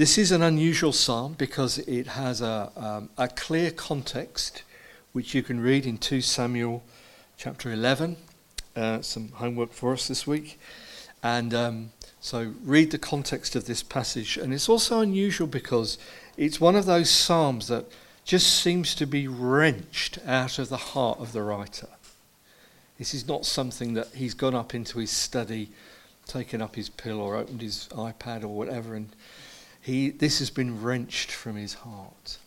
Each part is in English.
This is an unusual psalm because it has a, um, a clear context, which you can read in 2 Samuel chapter 11. Uh, some homework for us this week. And um, so read the context of this passage. And it's also unusual because it's one of those psalms that just seems to be wrenched out of the heart of the writer. This is not something that he's gone up into his study, taken up his pill or opened his iPad or whatever and he, this has been wrenched from his heart.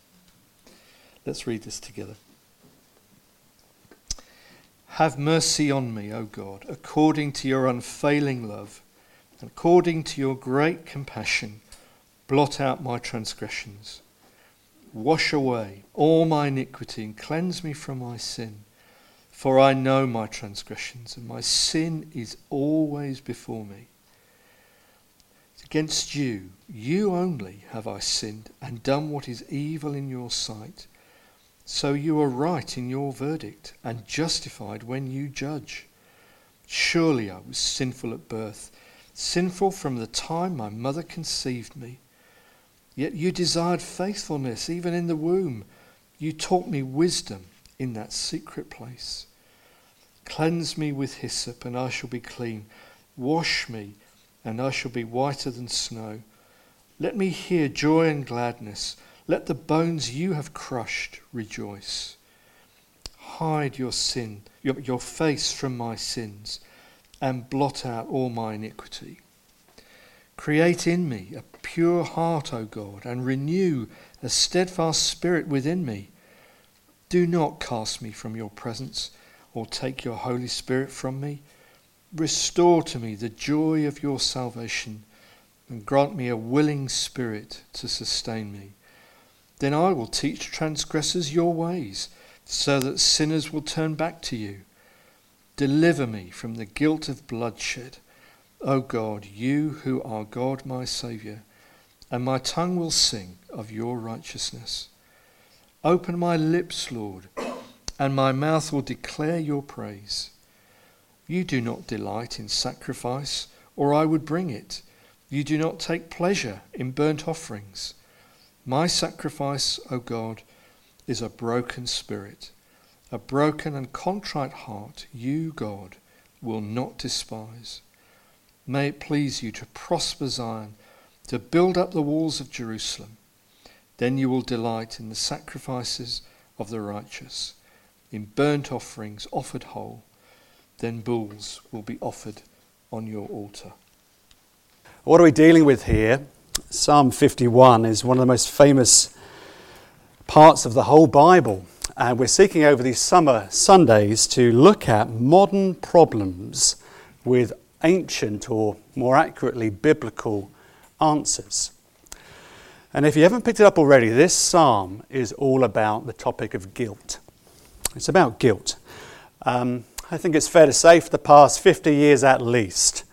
Let's read this together. Have mercy on me, O God, according to your unfailing love, and according to your great compassion, blot out my transgressions. Wash away all my iniquity and cleanse me from my sin. For I know my transgressions, and my sin is always before me. Against you, you only, have I sinned and done what is evil in your sight. So you are right in your verdict and justified when you judge. Surely I was sinful at birth, sinful from the time my mother conceived me. Yet you desired faithfulness even in the womb. You taught me wisdom in that secret place. Cleanse me with hyssop, and I shall be clean. Wash me and I shall be whiter than snow. Let me hear joy and gladness. Let the bones you have crushed rejoice. Hide your sin, your, your face from my sins, and blot out all my iniquity. Create in me a pure heart, O God, and renew a steadfast spirit within me. Do not cast me from your presence, or take your Holy Spirit from me. Restore to me the joy of your salvation and grant me a willing spirit to sustain me. Then I will teach transgressors your ways, so that sinners will turn back to you. Deliver me from the guilt of bloodshed, O God, you who are God my Saviour, and my tongue will sing of your righteousness. Open my lips, Lord, and my mouth will declare your praise. You do not delight in sacrifice, or I would bring it. You do not take pleasure in burnt offerings. My sacrifice, O God, is a broken spirit. A broken and contrite heart, you, God, will not despise. May it please you to prosper Zion, to build up the walls of Jerusalem. Then you will delight in the sacrifices of the righteous, in burnt offerings offered whole then bulls will be offered on your altar. What are we dealing with here? Psalm 51 is one of the most famous parts of the whole Bible. And we're seeking over these summer Sundays to look at modern problems with ancient, or more accurately, biblical answers. And if you haven't picked it up already, this psalm is all about the topic of guilt. It's about guilt. Um, I think it's fair to say, for the past 50 years at least,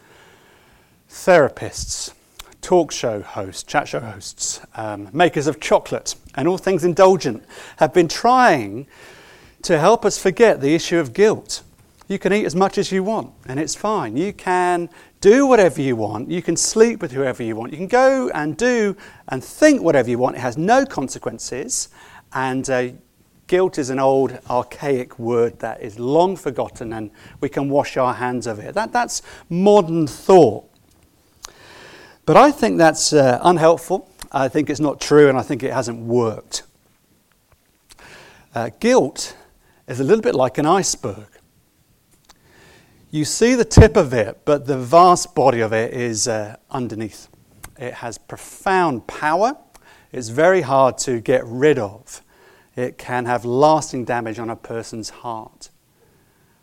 therapists, talk show hosts, chat show hosts, um, makers of chocolate, and all things indulgent have been trying to help us forget the issue of guilt. You can eat as much as you want, and it's fine. You can do whatever you want. You can sleep with whoever you want. You can go and do and think whatever you want. It has no consequences, and uh, Guilt is an old, archaic word that is long forgotten and we can wash our hands of it. That, that's modern thought. But I think that's uh, unhelpful. I think it's not true and I think it hasn't worked. Uh, guilt is a little bit like an iceberg. You see the tip of it, but the vast body of it is uh, underneath. It has profound power. It's very hard to get rid of it can have lasting damage on a person's heart.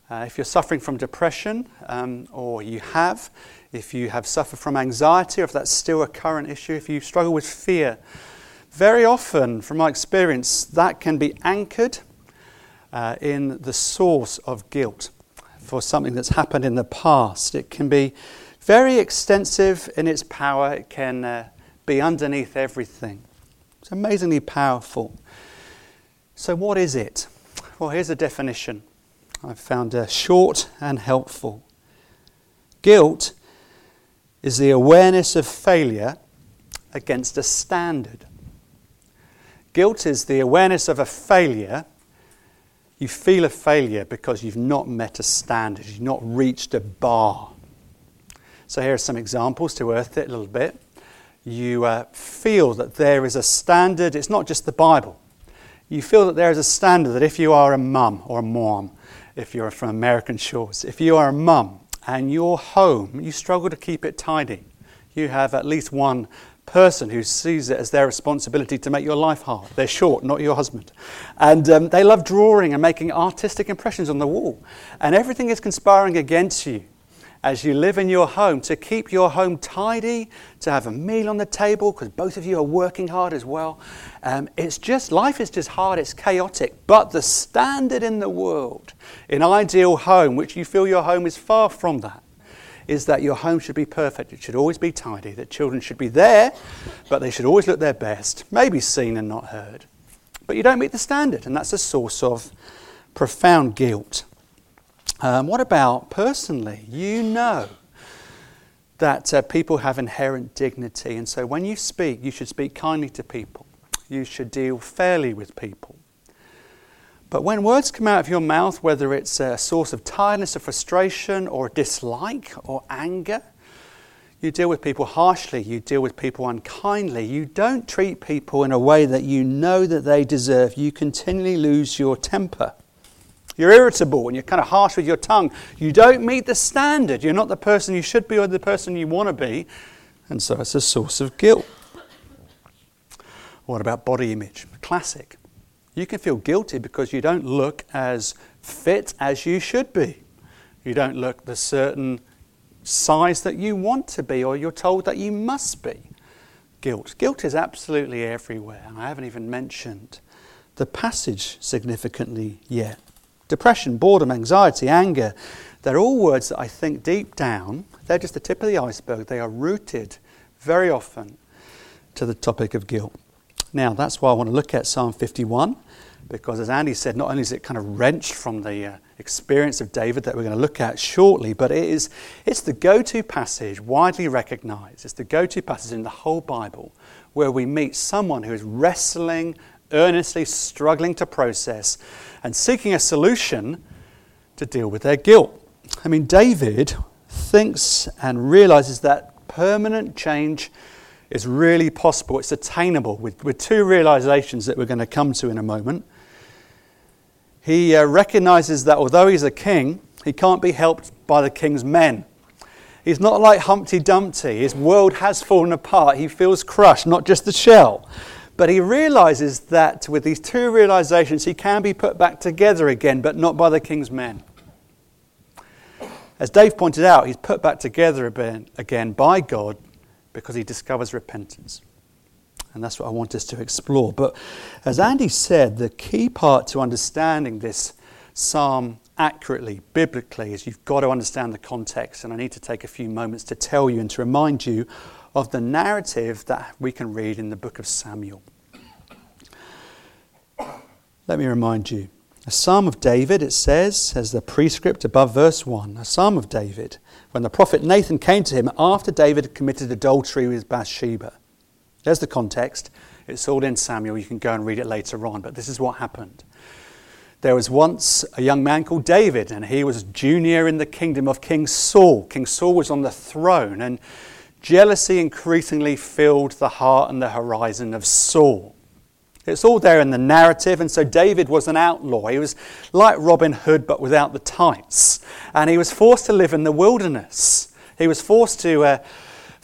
Uh, if you're suffering from depression, um, or you have, if you have suffered from anxiety, or if that's still a current issue, if you struggle with fear, very often, from my experience, that can be anchored uh, in the source of guilt for something that's happened in the past. It can be very extensive in its power, it can uh, be underneath everything. It's amazingly powerful. So, what is it? Well, here's a definition I've found uh, short and helpful. Guilt is the awareness of failure against a standard. Guilt is the awareness of a failure. You feel a failure because you've not met a standard, you've not reached a bar. So, here are some examples to earth it a little bit. You uh, feel that there is a standard, it's not just the Bible. You feel that there is a standard that if you are a mum or a mom, if you're from American shores, if you are a mum and your home, you struggle to keep it tidy, you have at least one person who sees it as their responsibility to make your life hard. They're short, not your husband. And um, they love drawing and making artistic impressions on the wall. And everything is conspiring against you as you live in your home to keep your home tidy, to have a meal on the table, because both of you are working hard as well. Um, it's just, life is just hard, it's chaotic. But the standard in the world, in ideal home, which you feel your home is far from that, is that your home should be perfect. It should always be tidy. That children should be there, but they should always look their best, maybe seen and not heard. But you don't meet the standard, and that's a source of profound guilt. Um, what about personally? You know that uh, people have inherent dignity, and so when you speak, you should speak kindly to people. You should deal fairly with people. But when words come out of your mouth, whether it's a source of tiredness or frustration or dislike or anger, you deal with people harshly, you deal with people unkindly, you don't treat people in a way that you know that they deserve. You continually lose your temper. You're irritable and you're kind of harsh with your tongue. You don't meet the standard. You're not the person you should be or the person you want to be. And so it's a source of guilt. What about body image? Classic. You can feel guilty because you don't look as fit as you should be. You don't look the certain size that you want to be or you're told that you must be. Guilt. Guilt is absolutely everywhere. I haven't even mentioned the passage significantly yet. Depression, boredom, anxiety, anger, they're all words that I think deep down, they're just the tip of the iceberg. They are rooted very often to the topic of guilt. Now, that's why I want to look at Psalm 51 because as Andy said, not only is it kind of wrenched from the uh, experience of David that we're going to look at shortly, but it is, it's the go to passage, widely recognized. It's the go to passage in the whole Bible where we meet someone who is wrestling, earnestly struggling to process, and seeking a solution to deal with their guilt. I mean, David thinks and realizes that permanent change is really possible, it's attainable with, with two realizations that we're going to come to in a moment. He uh, recognizes that although he's a king, he can't be helped by the king's men. He's not like Humpty Dumpty. His world has fallen apart. He feels crushed, not just the shell. But he realizes that with these two realizations, he can be put back together again, but not by the king's men. As Dave pointed out, he's put back together again by God because he discovers repentance. And that's what I want us to explore. But as Andy said, the key part to understanding this psalm accurately, biblically, is you've got to understand the context. And I need to take a few moments to tell you and to remind you of the narrative that we can read in the book of Samuel. Let me remind you. A psalm of David, it says, as the prescript above verse 1, a psalm of David, when the prophet Nathan came to him after David had committed adultery with Bathsheba. There's the context. It's all in Samuel. You can go and read it later on. But this is what happened. There was once a young man called David, and he was junior in the kingdom of King Saul. King Saul was on the throne, and jealousy increasingly filled the heart and the horizon of Saul. It's all there in the narrative, and so David was an outlaw. He was like Robin Hood, but without the tights. And he was forced to live in the wilderness. He was forced to uh,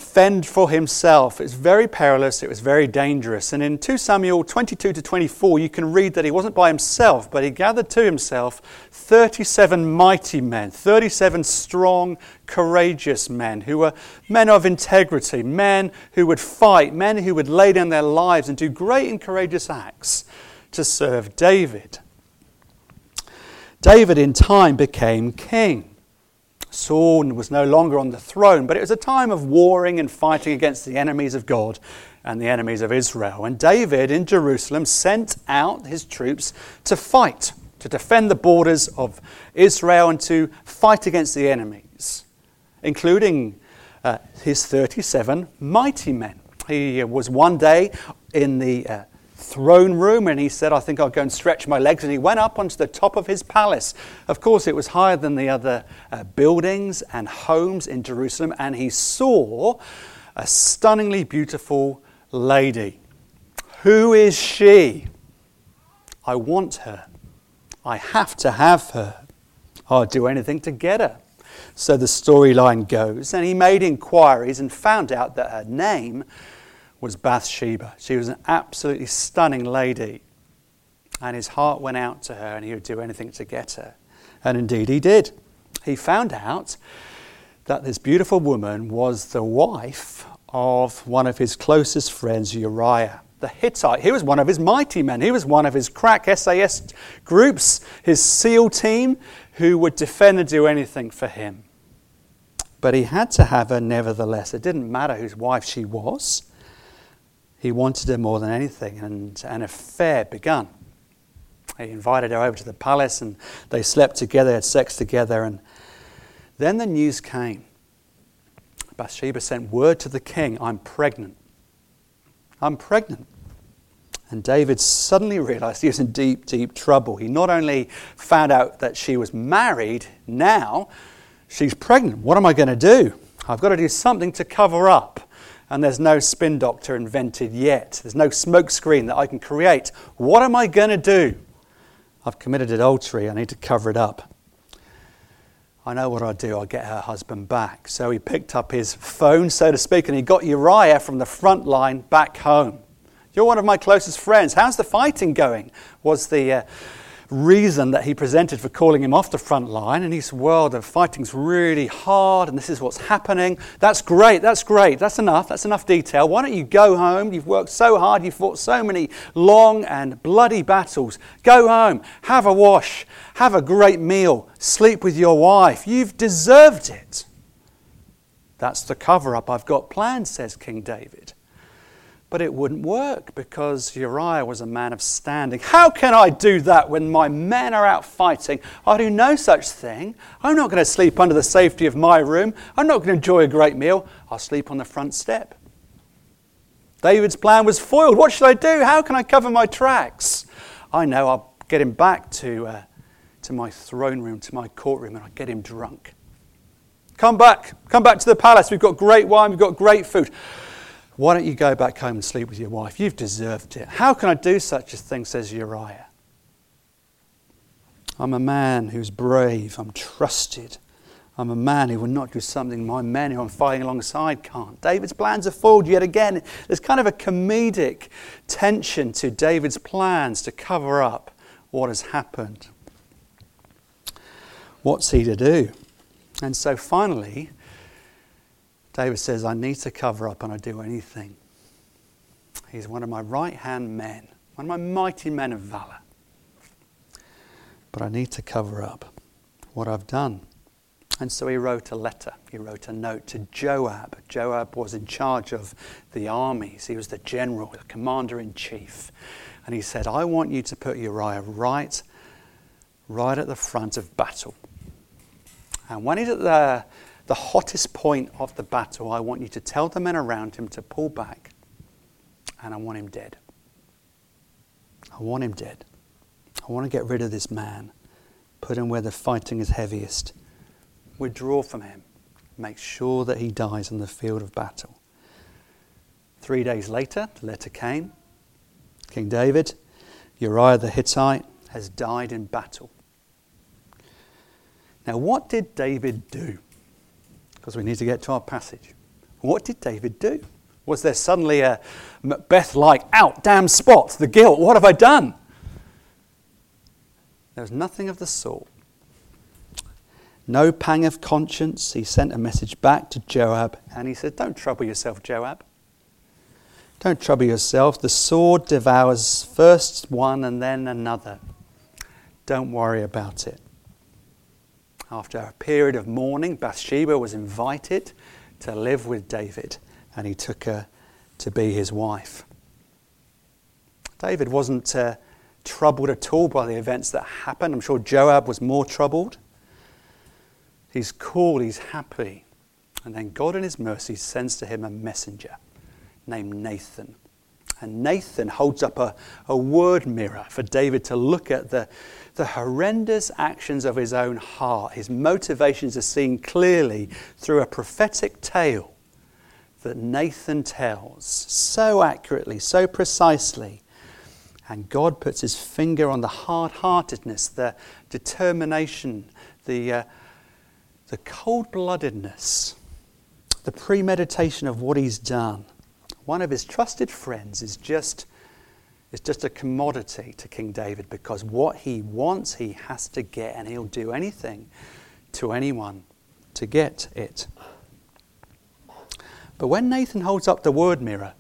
fend for himself. It's very perilous, it was very dangerous. And in 2 Samuel 22 to 24, you can read that he wasn't by himself, but he gathered to himself 37 mighty men, 37 strong, courageous men who were men of integrity, men who would fight, men who would lay down their lives and do great and courageous acts to serve David. David, in time, became king. Saul was no longer on the throne, but it was a time of warring and fighting against the enemies of God and the enemies of Israel. And David in Jerusalem sent out his troops to fight, to defend the borders of Israel and to fight against the enemies, including uh, his 37 mighty men. He was one day in the uh, throne room and he said, I think I'll go and stretch my legs. And he went up onto the top of his palace. Of course, it was higher than the other uh, buildings and homes in Jerusalem. And he saw a stunningly beautiful lady. Who is she? I want her. I have to have her. I'll do anything to get her. So the storyline goes. And he made inquiries and found out that her name was Bathsheba. She was an absolutely stunning lady. And his heart went out to her, and he would do anything to get her. And indeed, he did. He found out that this beautiful woman was the wife of one of his closest friends, Uriah the Hittite. He was one of his mighty men. He was one of his crack SAS groups, his SEAL team, who would defend and do anything for him. But he had to have her nevertheless. It didn't matter whose wife she was. He wanted her more than anything, and an affair began. He invited her over to the palace, and they slept together, had sex together, and then the news came. Bathsheba sent word to the king, I'm pregnant. I'm pregnant. And David suddenly realized he was in deep, deep trouble. He not only found out that she was married, now she's pregnant. What am I going to do? I've got to do something to cover up and there's no spin doctor invented yet. There's no smokescreen that I can create. What am I going to do? I've committed adultery. I need to cover it up. I know what I'll do. I'll get her husband back. So he picked up his phone, so to speak, and he got Uriah from the front line back home. You're one of my closest friends. How's the fighting going? Was the. Uh, reason that he presented for calling him off the front line. And he said, Well, the fighting's really hard, and this is what's happening. That's great, that's great, that's enough, that's enough detail. Why don't you go home? You've worked so hard, you've fought so many long and bloody battles. Go home, have a wash, have a great meal, sleep with your wife. You've deserved it. That's the cover up I've got planned, says King David. But it wouldn't work because Uriah was a man of standing. How can I do that when my men are out fighting? I do no such thing. I'm not going to sleep under the safety of my room. I'm not going to enjoy a great meal. I'll sleep on the front step. David's plan was foiled. What should I do? How can I cover my tracks? I know I'll get him back to, uh, to my throne room, to my courtroom, and I'll get him drunk. Come back. Come back to the palace. We've got great wine. We've got great food. Why don't you go back home and sleep with your wife? You've deserved it. How can I do such a thing? says Uriah. I'm a man who's brave. I'm trusted. I'm a man who will not do something my men who I'm fighting alongside can't. David's plans are foiled yet again. There's kind of a comedic tension to David's plans to cover up what has happened. What's he to do? And so finally, David says, I need to cover up and I do anything. He's one of my right hand men, one of my mighty men of valor. But I need to cover up what I've done. And so he wrote a letter. He wrote a note to Joab. Joab was in charge of the armies, he was the general, the commander in chief. And he said, I want you to put Uriah right, right at the front of battle. And when he's at the the hottest point of the battle, I want you to tell the men around him to pull back, and I want him dead. I want him dead. I want to get rid of this man, put him where the fighting is heaviest, withdraw from him, make sure that he dies on the field of battle. Three days later, the letter came. King David, Uriah the Hittite, has died in battle. Now, what did David do? Because we need to get to our passage. What did David do? Was there suddenly a Macbeth like, out, damn spot, the guilt, what have I done? There was nothing of the sort. No pang of conscience. He sent a message back to Joab and he said, Don't trouble yourself, Joab. Don't trouble yourself. The sword devours first one and then another. Don't worry about it. After a period of mourning, Bathsheba was invited to live with David, and he took her to be his wife. David wasn't uh, troubled at all by the events that happened. I'm sure Joab was more troubled. He's cool, he's happy. And then God, in his mercy, sends to him a messenger named Nathan. And Nathan holds up a, a word mirror for David to look at the, the horrendous actions of his own heart. His motivations are seen clearly through a prophetic tale that Nathan tells so accurately, so precisely. And God puts his finger on the hard heartedness, the determination, the, uh, the cold bloodedness, the premeditation of what he's done one of his trusted friends is just, is just a commodity to King David because what he wants, he has to get, and he'll do anything to anyone to get it. But when Nathan holds up the word mirror,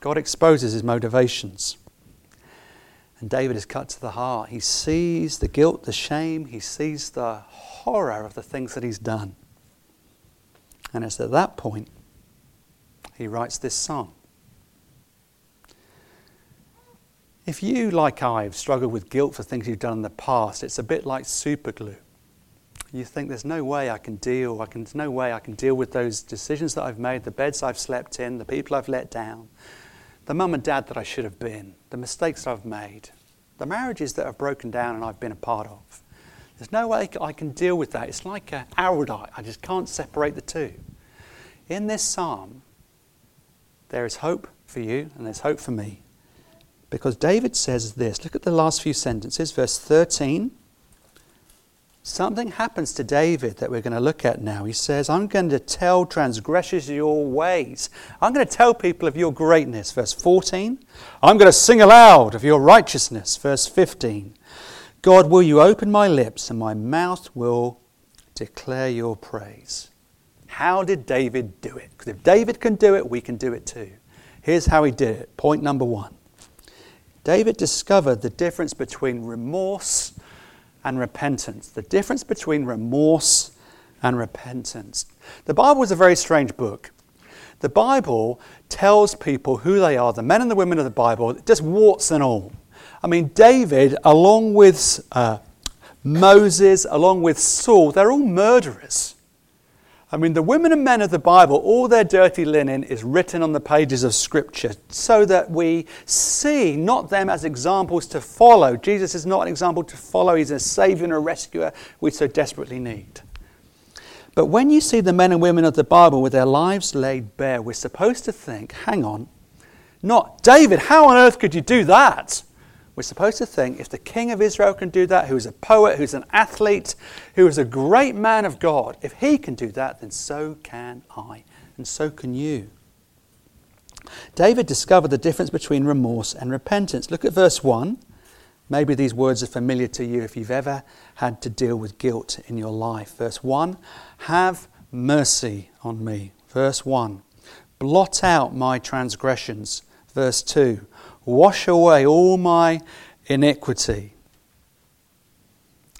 God exposes his motivations. And David is cut to the heart. He sees the guilt, the shame, he sees the horror of the things that he's done. And it's at that point he writes this song. If you, like I, have struggled with guilt for things you've done in the past, it's a bit like super glue. You think there's no way I can deal, I can, there's no way I can deal with those decisions that I've made, the beds I've slept in, the people I've let down, the mum and dad that I should have been, the mistakes I've made, the marriages that have broken down and I've been a part of. There's no way I can deal with that. It's like an Araldite. I just can't separate the two. In this psalm, there is hope for you and there's hope for me. Because David says this look at the last few sentences, verse 13. Something happens to David that we're going to look at now. He says, I'm going to tell transgressors your ways. I'm going to tell people of your greatness. Verse 14. I'm going to sing aloud of your righteousness. Verse 15. God, will you open my lips and my mouth will declare your praise. How did David do it? Because if David can do it, we can do it too. Here's how he did it. Point number one David discovered the difference between remorse and repentance. The difference between remorse and repentance. The Bible is a very strange book. The Bible tells people who they are, the men and the women of the Bible, just warts and all. I mean, David, along with uh, Moses, along with Saul, they're all murderers. I mean, the women and men of the Bible, all their dirty linen is written on the pages of Scripture so that we see not them as examples to follow. Jesus is not an example to follow, he's a savior and a rescuer we so desperately need. But when you see the men and women of the Bible with their lives laid bare, we're supposed to think, hang on, not David, how on earth could you do that? We're supposed to think if the king of Israel can do that, who's a poet, who's an athlete, who is a great man of God, if he can do that, then so can I, and so can you. David discovered the difference between remorse and repentance. Look at verse 1. Maybe these words are familiar to you if you've ever had to deal with guilt in your life. Verse 1 Have mercy on me. Verse 1 Blot out my transgressions. Verse 2 Wash away all my iniquity.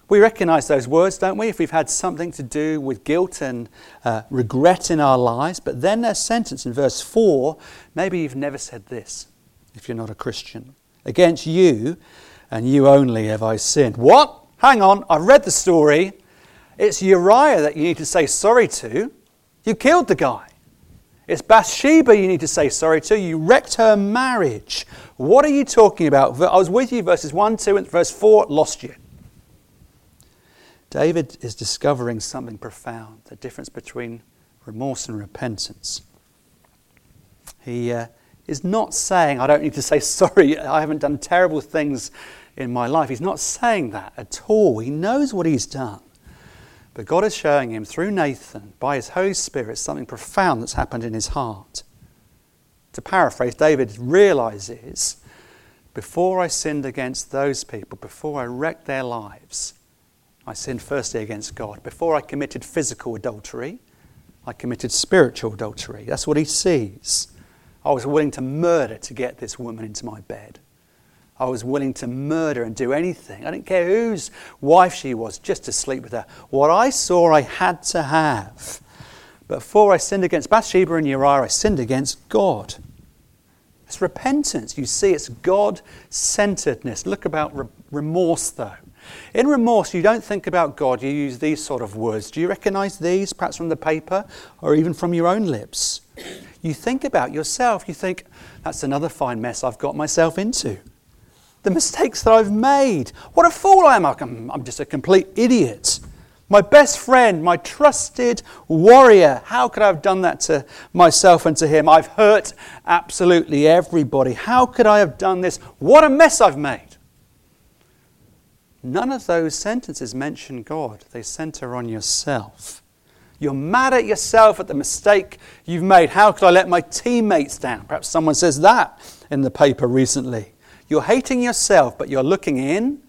We recognize those words, don't we, if we've had something to do with guilt and uh, regret in our lives. But then there's sentence in verse 4 maybe you've never said this if you're not a Christian. Against you and you only have I sinned. What? Hang on, I've read the story. It's Uriah that you need to say sorry to. You killed the guy. It's Bathsheba you need to say sorry to. You wrecked her marriage. What are you talking about? I was with you, verses 1, 2, and verse 4, lost you. David is discovering something profound the difference between remorse and repentance. He uh, is not saying, I don't need to say sorry, I haven't done terrible things in my life. He's not saying that at all. He knows what he's done. But God is showing him through Nathan, by his Holy Spirit, something profound that's happened in his heart. To paraphrase, David realizes before I sinned against those people, before I wrecked their lives, I sinned firstly against God. Before I committed physical adultery, I committed spiritual adultery. That's what he sees. I was willing to murder to get this woman into my bed. I was willing to murder and do anything. I didn't care whose wife she was, just to sleep with her. What I saw, I had to have. Before I sinned against Bathsheba and Uriah, I sinned against God. It's repentance. You see, it's God centeredness. Look about re- remorse, though. In remorse, you don't think about God, you use these sort of words. Do you recognize these, perhaps from the paper or even from your own lips? You think about yourself. You think, that's another fine mess I've got myself into. The mistakes that I've made. What a fool I am. I'm, I'm just a complete idiot. My best friend, my trusted warrior. How could I have done that to myself and to him? I've hurt absolutely everybody. How could I have done this? What a mess I've made. None of those sentences mention God, they center on yourself. You're mad at yourself at the mistake you've made. How could I let my teammates down? Perhaps someone says that in the paper recently. You're hating yourself, but you're looking in.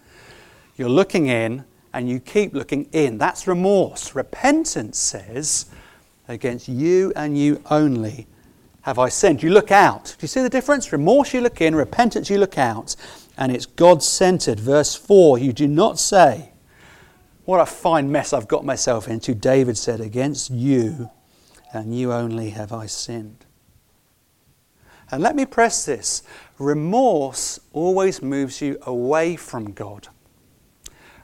You're looking in and you keep looking in. That's remorse. Repentance says, Against you and you only have I sinned. You look out. Do you see the difference? Remorse, you look in. Repentance, you look out. And it's God centered. Verse 4 You do not say, What a fine mess I've got myself into. David said, Against you and you only have I sinned. And let me press this remorse always moves you away from God.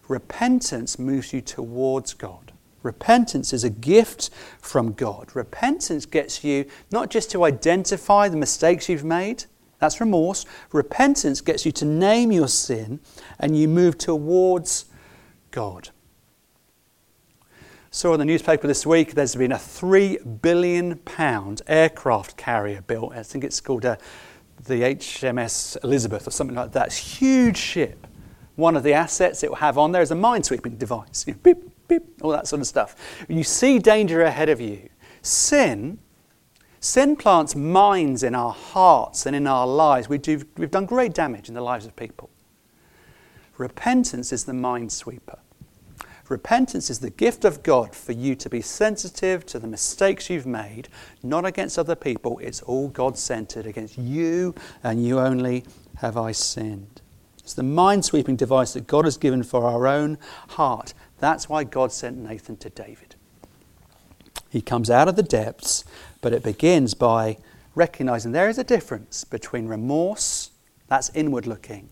Repentance moves you towards God. Repentance is a gift from God. Repentance gets you not just to identify the mistakes you've made, that's remorse. Repentance gets you to name your sin and you move towards God. Saw in the newspaper this week there's been a £3 billion aircraft carrier built. I think it's called a, uh, the HMS Elizabeth or something like that. It's a huge ship one of the assets it will have on there is a minesweeping device. You know, beep, beep, all that sort of stuff. You see danger ahead of you. Sin, sin plants mines in our hearts and in our lives. We do, we've done great damage in the lives of people. Repentance is the minesweeper. Repentance is the gift of God for you to be sensitive to the mistakes you've made, not against other people. It's all God centered. Against you and you only have I sinned. It's the mind sweeping device that God has given for our own heart. That's why God sent Nathan to David. He comes out of the depths, but it begins by recognizing there is a difference between remorse, that's inward looking,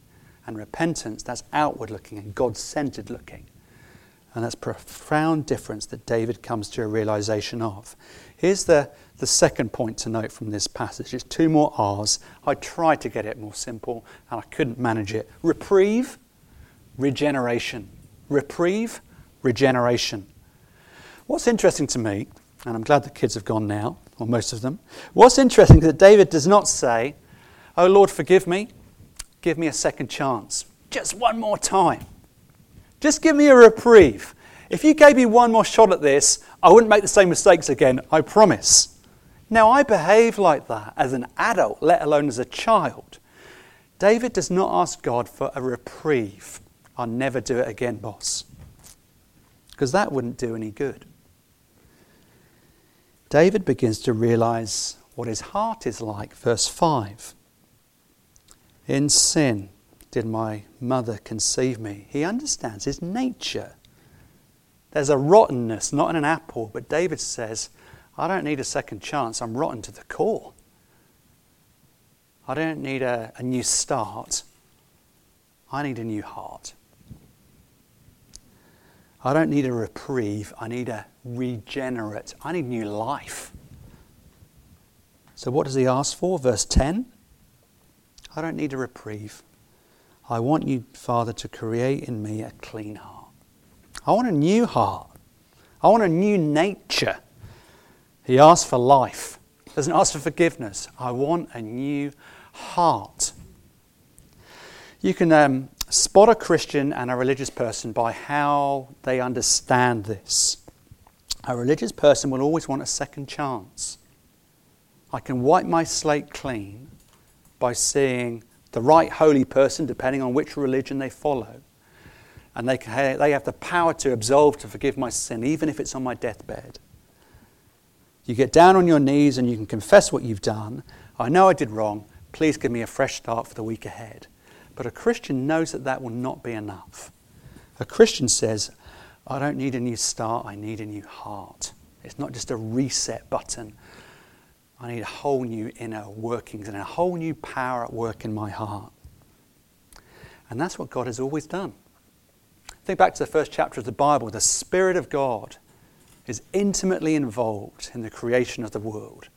and repentance, that's outward looking and God centered looking. And that's a profound difference that David comes to a realization of. Here's the the second point to note from this passage is two more R's. I tried to get it more simple and I couldn't manage it. Reprieve, regeneration. Reprieve, regeneration. What's interesting to me, and I'm glad the kids have gone now, or most of them, what's interesting is that David does not say, Oh Lord, forgive me, give me a second chance, just one more time. Just give me a reprieve. If you gave me one more shot at this, I wouldn't make the same mistakes again, I promise. Now, I behave like that as an adult, let alone as a child. David does not ask God for a reprieve. I'll never do it again, boss. Because that wouldn't do any good. David begins to realize what his heart is like. Verse 5 In sin did my mother conceive me. He understands his nature. There's a rottenness, not in an apple, but David says, I don't need a second chance. I'm rotten to the core. I don't need a, a new start. I need a new heart. I don't need a reprieve. I need a regenerate. I need new life. So, what does he ask for? Verse 10 I don't need a reprieve. I want you, Father, to create in me a clean heart. I want a new heart. I want a new nature. He asks for life, doesn't ask for forgiveness. I want a new heart. You can um, spot a Christian and a religious person by how they understand this. A religious person will always want a second chance. I can wipe my slate clean by seeing the right holy person, depending on which religion they follow. And they, can, they have the power to absolve, to forgive my sin, even if it's on my deathbed. You get down on your knees and you can confess what you've done. I know I did wrong. Please give me a fresh start for the week ahead. But a Christian knows that that will not be enough. A Christian says, I don't need a new start, I need a new heart. It's not just a reset button. I need a whole new inner workings and a whole new power at work in my heart. And that's what God has always done. Think back to the first chapter of the Bible. The Spirit of God is intimately involved in the creation of the world.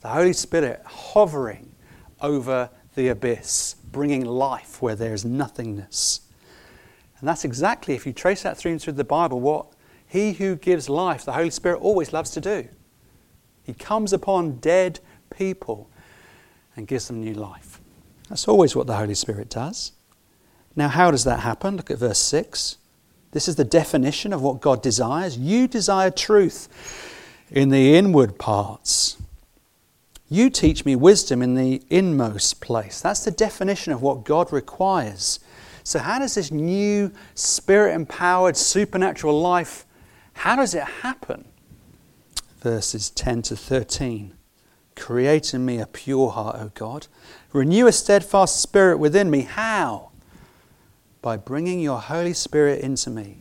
The Holy Spirit hovering over the abyss, bringing life where there is nothingness. And that's exactly, if you trace that through through the Bible, what He who gives life, the Holy Spirit, always loves to do. He comes upon dead people and gives them new life. That's always what the Holy Spirit does. Now, how does that happen? Look at verse 6. This is the definition of what God desires. You desire truth in the inward parts. You teach me wisdom in the inmost place. That's the definition of what God requires. So, how does this new spirit empowered supernatural life how does it happen? Verses 10 to 13. Create in me a pure heart, O God. Renew a steadfast spirit within me. How? By bringing your Holy Spirit into me,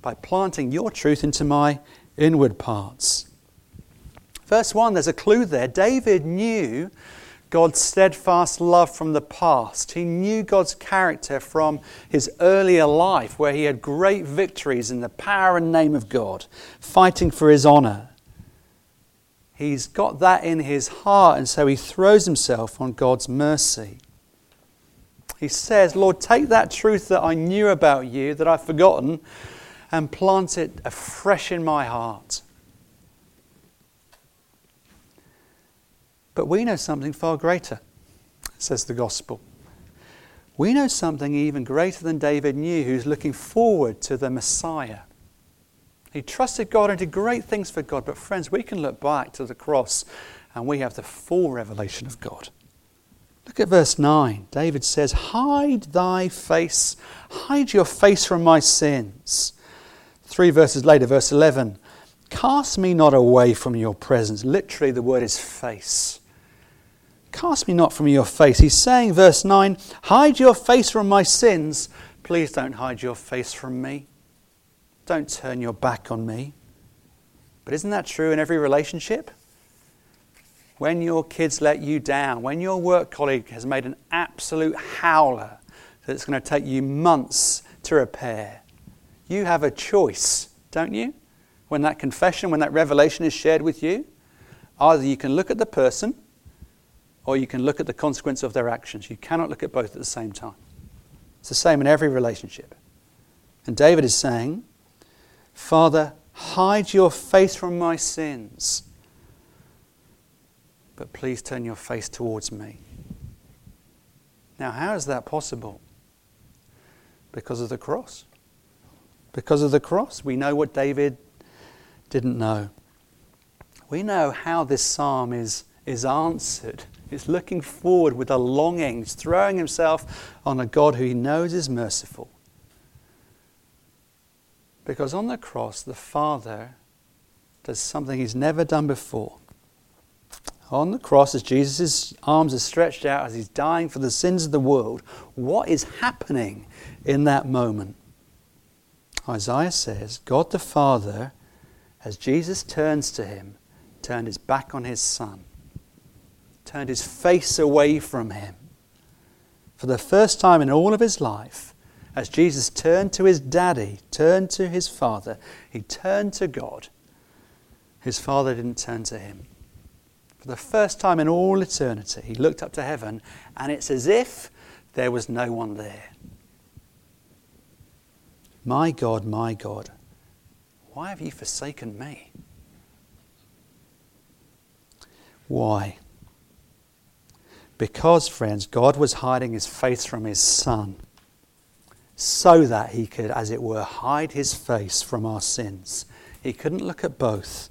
by planting your truth into my inward parts. Verse 1, there's a clue there. David knew God's steadfast love from the past. He knew God's character from his earlier life, where he had great victories in the power and name of God, fighting for his honor. He's got that in his heart, and so he throws himself on God's mercy. He says, Lord, take that truth that I knew about you, that I've forgotten, and plant it afresh in my heart. But we know something far greater, says the gospel. We know something even greater than David knew, who's looking forward to the Messiah. He trusted God and did great things for God. But, friends, we can look back to the cross and we have the full revelation of God. Look at verse 9. David says, Hide thy face, hide your face from my sins. Three verses later, verse 11, Cast me not away from your presence. Literally, the word is face. Cast me not from your face. He's saying, verse 9, Hide your face from my sins. Please don't hide your face from me. Don't turn your back on me. But isn't that true in every relationship? When your kids let you down, when your work colleague has made an absolute howler that it's going to take you months to repair, you have a choice, don't you? When that confession, when that revelation is shared with you, either you can look at the person or you can look at the consequence of their actions. You cannot look at both at the same time. It's the same in every relationship. And David is saying, Father, hide your face from my sins, but please turn your face towards me. Now, how is that possible? Because of the cross. Because of the cross. We know what David didn't know. We know how this psalm is, is answered He's looking forward with a longing. He's throwing himself on a God who he knows is merciful. Because on the cross, the Father does something he's never done before. On the cross, as Jesus' arms are stretched out, as he's dying for the sins of the world, what is happening in that moment? Isaiah says, God the Father, as Jesus turns to him, turned his back on his Son turned his face away from him. For the first time in all of his life, as Jesus turned to his daddy, turned to his father, he turned to God. His father didn't turn to him. For the first time in all eternity, he looked up to heaven, and it's as if there was no one there. My God, my God, why have you forsaken me? Why? Because, friends, God was hiding his face from his Son so that he could, as it were, hide his face from our sins. He couldn't look at both.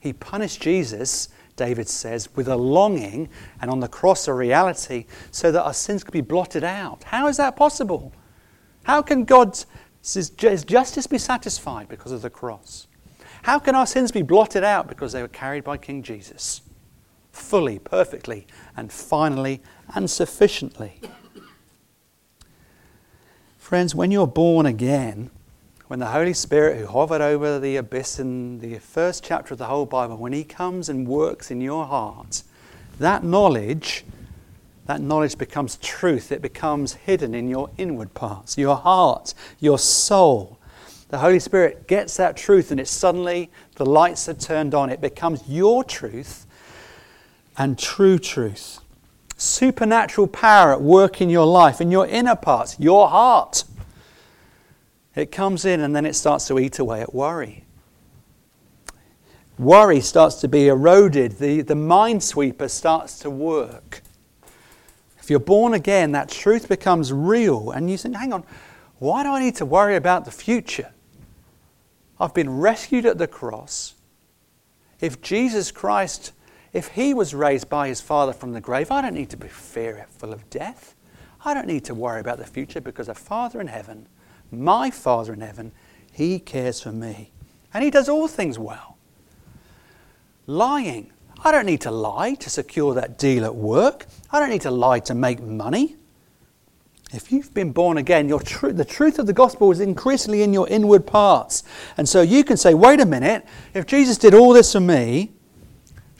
He punished Jesus, David says, with a longing and on the cross a reality so that our sins could be blotted out. How is that possible? How can God's justice be satisfied because of the cross? How can our sins be blotted out because they were carried by King Jesus? fully, perfectly, and finally and sufficiently. Friends, when you're born again, when the Holy Spirit, who hovered over the abyss in the first chapter of the whole Bible, when He comes and works in your heart, that knowledge, that knowledge becomes truth. It becomes hidden in your inward parts, your heart, your soul. The Holy Spirit gets that truth, and it suddenly the lights are turned on. It becomes your truth and true truth. Supernatural power at work in your life, in your inner parts, your heart. It comes in and then it starts to eat away at worry. Worry starts to be eroded, the, the minesweeper starts to work. If you're born again, that truth becomes real, and you think, hang on, why do I need to worry about the future? I've been rescued at the cross. If Jesus Christ, if he was raised by his Father from the grave, I don't need to be fearful of death. I don't need to worry about the future because a Father in heaven, my Father in heaven, he cares for me. And he does all things well. Lying. I don't need to lie to secure that deal at work. I don't need to lie to make money. If you've been born again, tr- the truth of the gospel is increasingly in your inward parts. And so you can say, wait a minute, if Jesus did all this for me,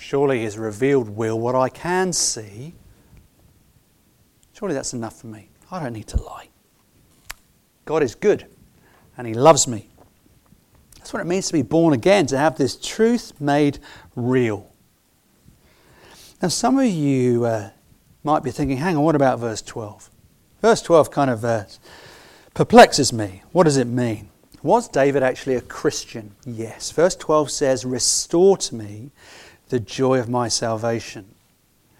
surely his revealed will, what I can see, surely that's enough for me. I don't need to lie. God is good and he loves me. That's what it means to be born again, to have this truth made real. Now, some of you uh, might be thinking, hang on, what about verse 12? Verse 12 kind of uh, perplexes me. What does it mean? Was David actually a Christian? Yes. Verse 12 says, Restore to me the joy of my salvation.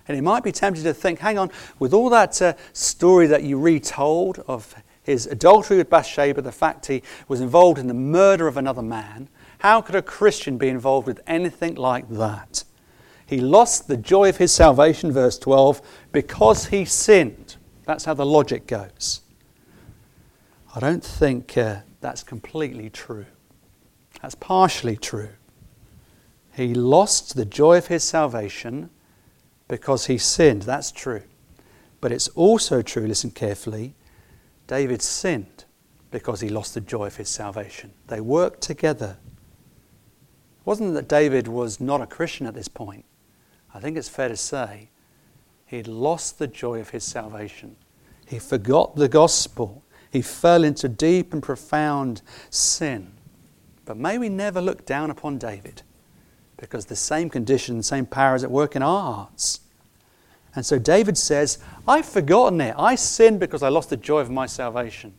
And you might be tempted to think, hang on, with all that uh, story that you retold of his adultery with Bathsheba, the fact he was involved in the murder of another man, how could a Christian be involved with anything like that? He lost the joy of his salvation, verse 12, because he sinned. That's how the logic goes. I don't think uh, that's completely true. That's partially true. He lost the joy of his salvation because he sinned. That's true. But it's also true, listen carefully, David sinned because he lost the joy of his salvation. They worked together. It wasn't that David was not a Christian at this point. I think it's fair to say he had lost the joy of his salvation. He forgot the gospel. He fell into deep and profound sin. But may we never look down upon David because the same condition, same power is at work in our hearts. And so David says, I've forgotten it. I sinned because I lost the joy of my salvation.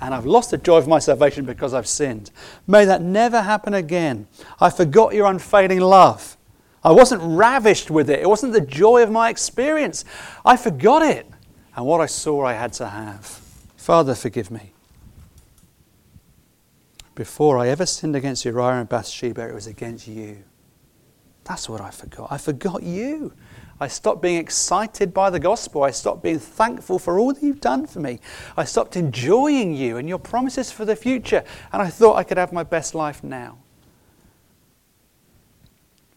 And I've lost the joy of my salvation because I've sinned. May that never happen again. I forgot your unfailing love. I wasn't ravished with it. It wasn't the joy of my experience. I forgot it. And what I saw I had to have. Father, forgive me. Before I ever sinned against Uriah and Bathsheba, it was against you. That's what I forgot. I forgot you. I stopped being excited by the gospel. I stopped being thankful for all that you've done for me. I stopped enjoying you and your promises for the future. And I thought I could have my best life now.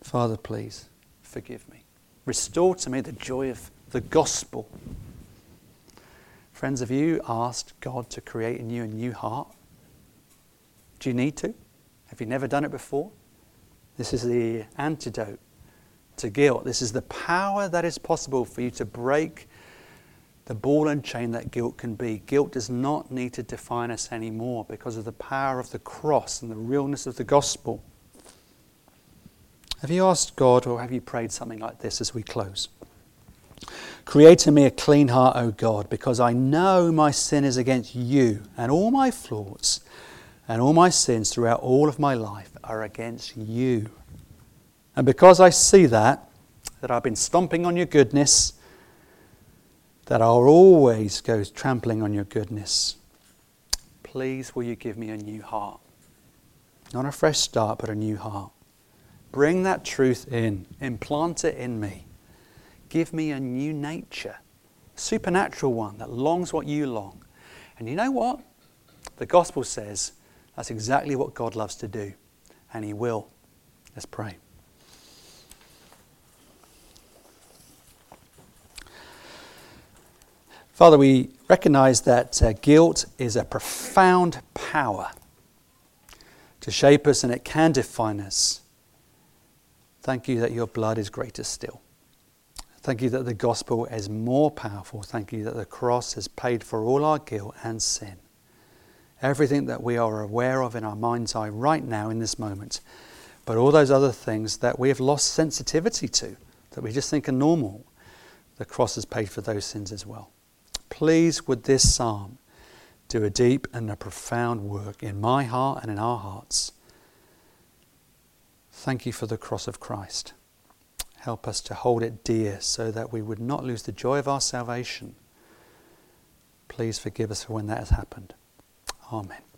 Father, please forgive me. Restore to me the joy of the gospel. Friends, have you asked God to create in you a new heart? Do you need to? Have you never done it before? This is the antidote to guilt. This is the power that is possible for you to break the ball and chain that guilt can be. Guilt does not need to define us anymore because of the power of the cross and the realness of the gospel. Have you asked God or have you prayed something like this as we close? Create in me a clean heart, O God, because I know my sin is against you, and all my flaws and all my sins throughout all of my life are against you. And because I see that, that I've been stomping on your goodness, that I'll always go trampling on your goodness, please will you give me a new heart? Not a fresh start, but a new heart. Bring that truth in, implant it in me. Give me a new nature, supernatural one that longs what you long. And you know what? The gospel says that's exactly what God loves to do, and He will. Let's pray. Father, we recognize that uh, guilt is a profound power to shape us and it can define us. Thank you that your blood is greater still. Thank you that the gospel is more powerful. Thank you that the cross has paid for all our guilt and sin. Everything that we are aware of in our mind's eye right now in this moment, but all those other things that we have lost sensitivity to, that we just think are normal, the cross has paid for those sins as well. Please, would this psalm do a deep and a profound work in my heart and in our hearts. Thank you for the cross of Christ. Help us to hold it dear so that we would not lose the joy of our salvation. Please forgive us for when that has happened. Amen.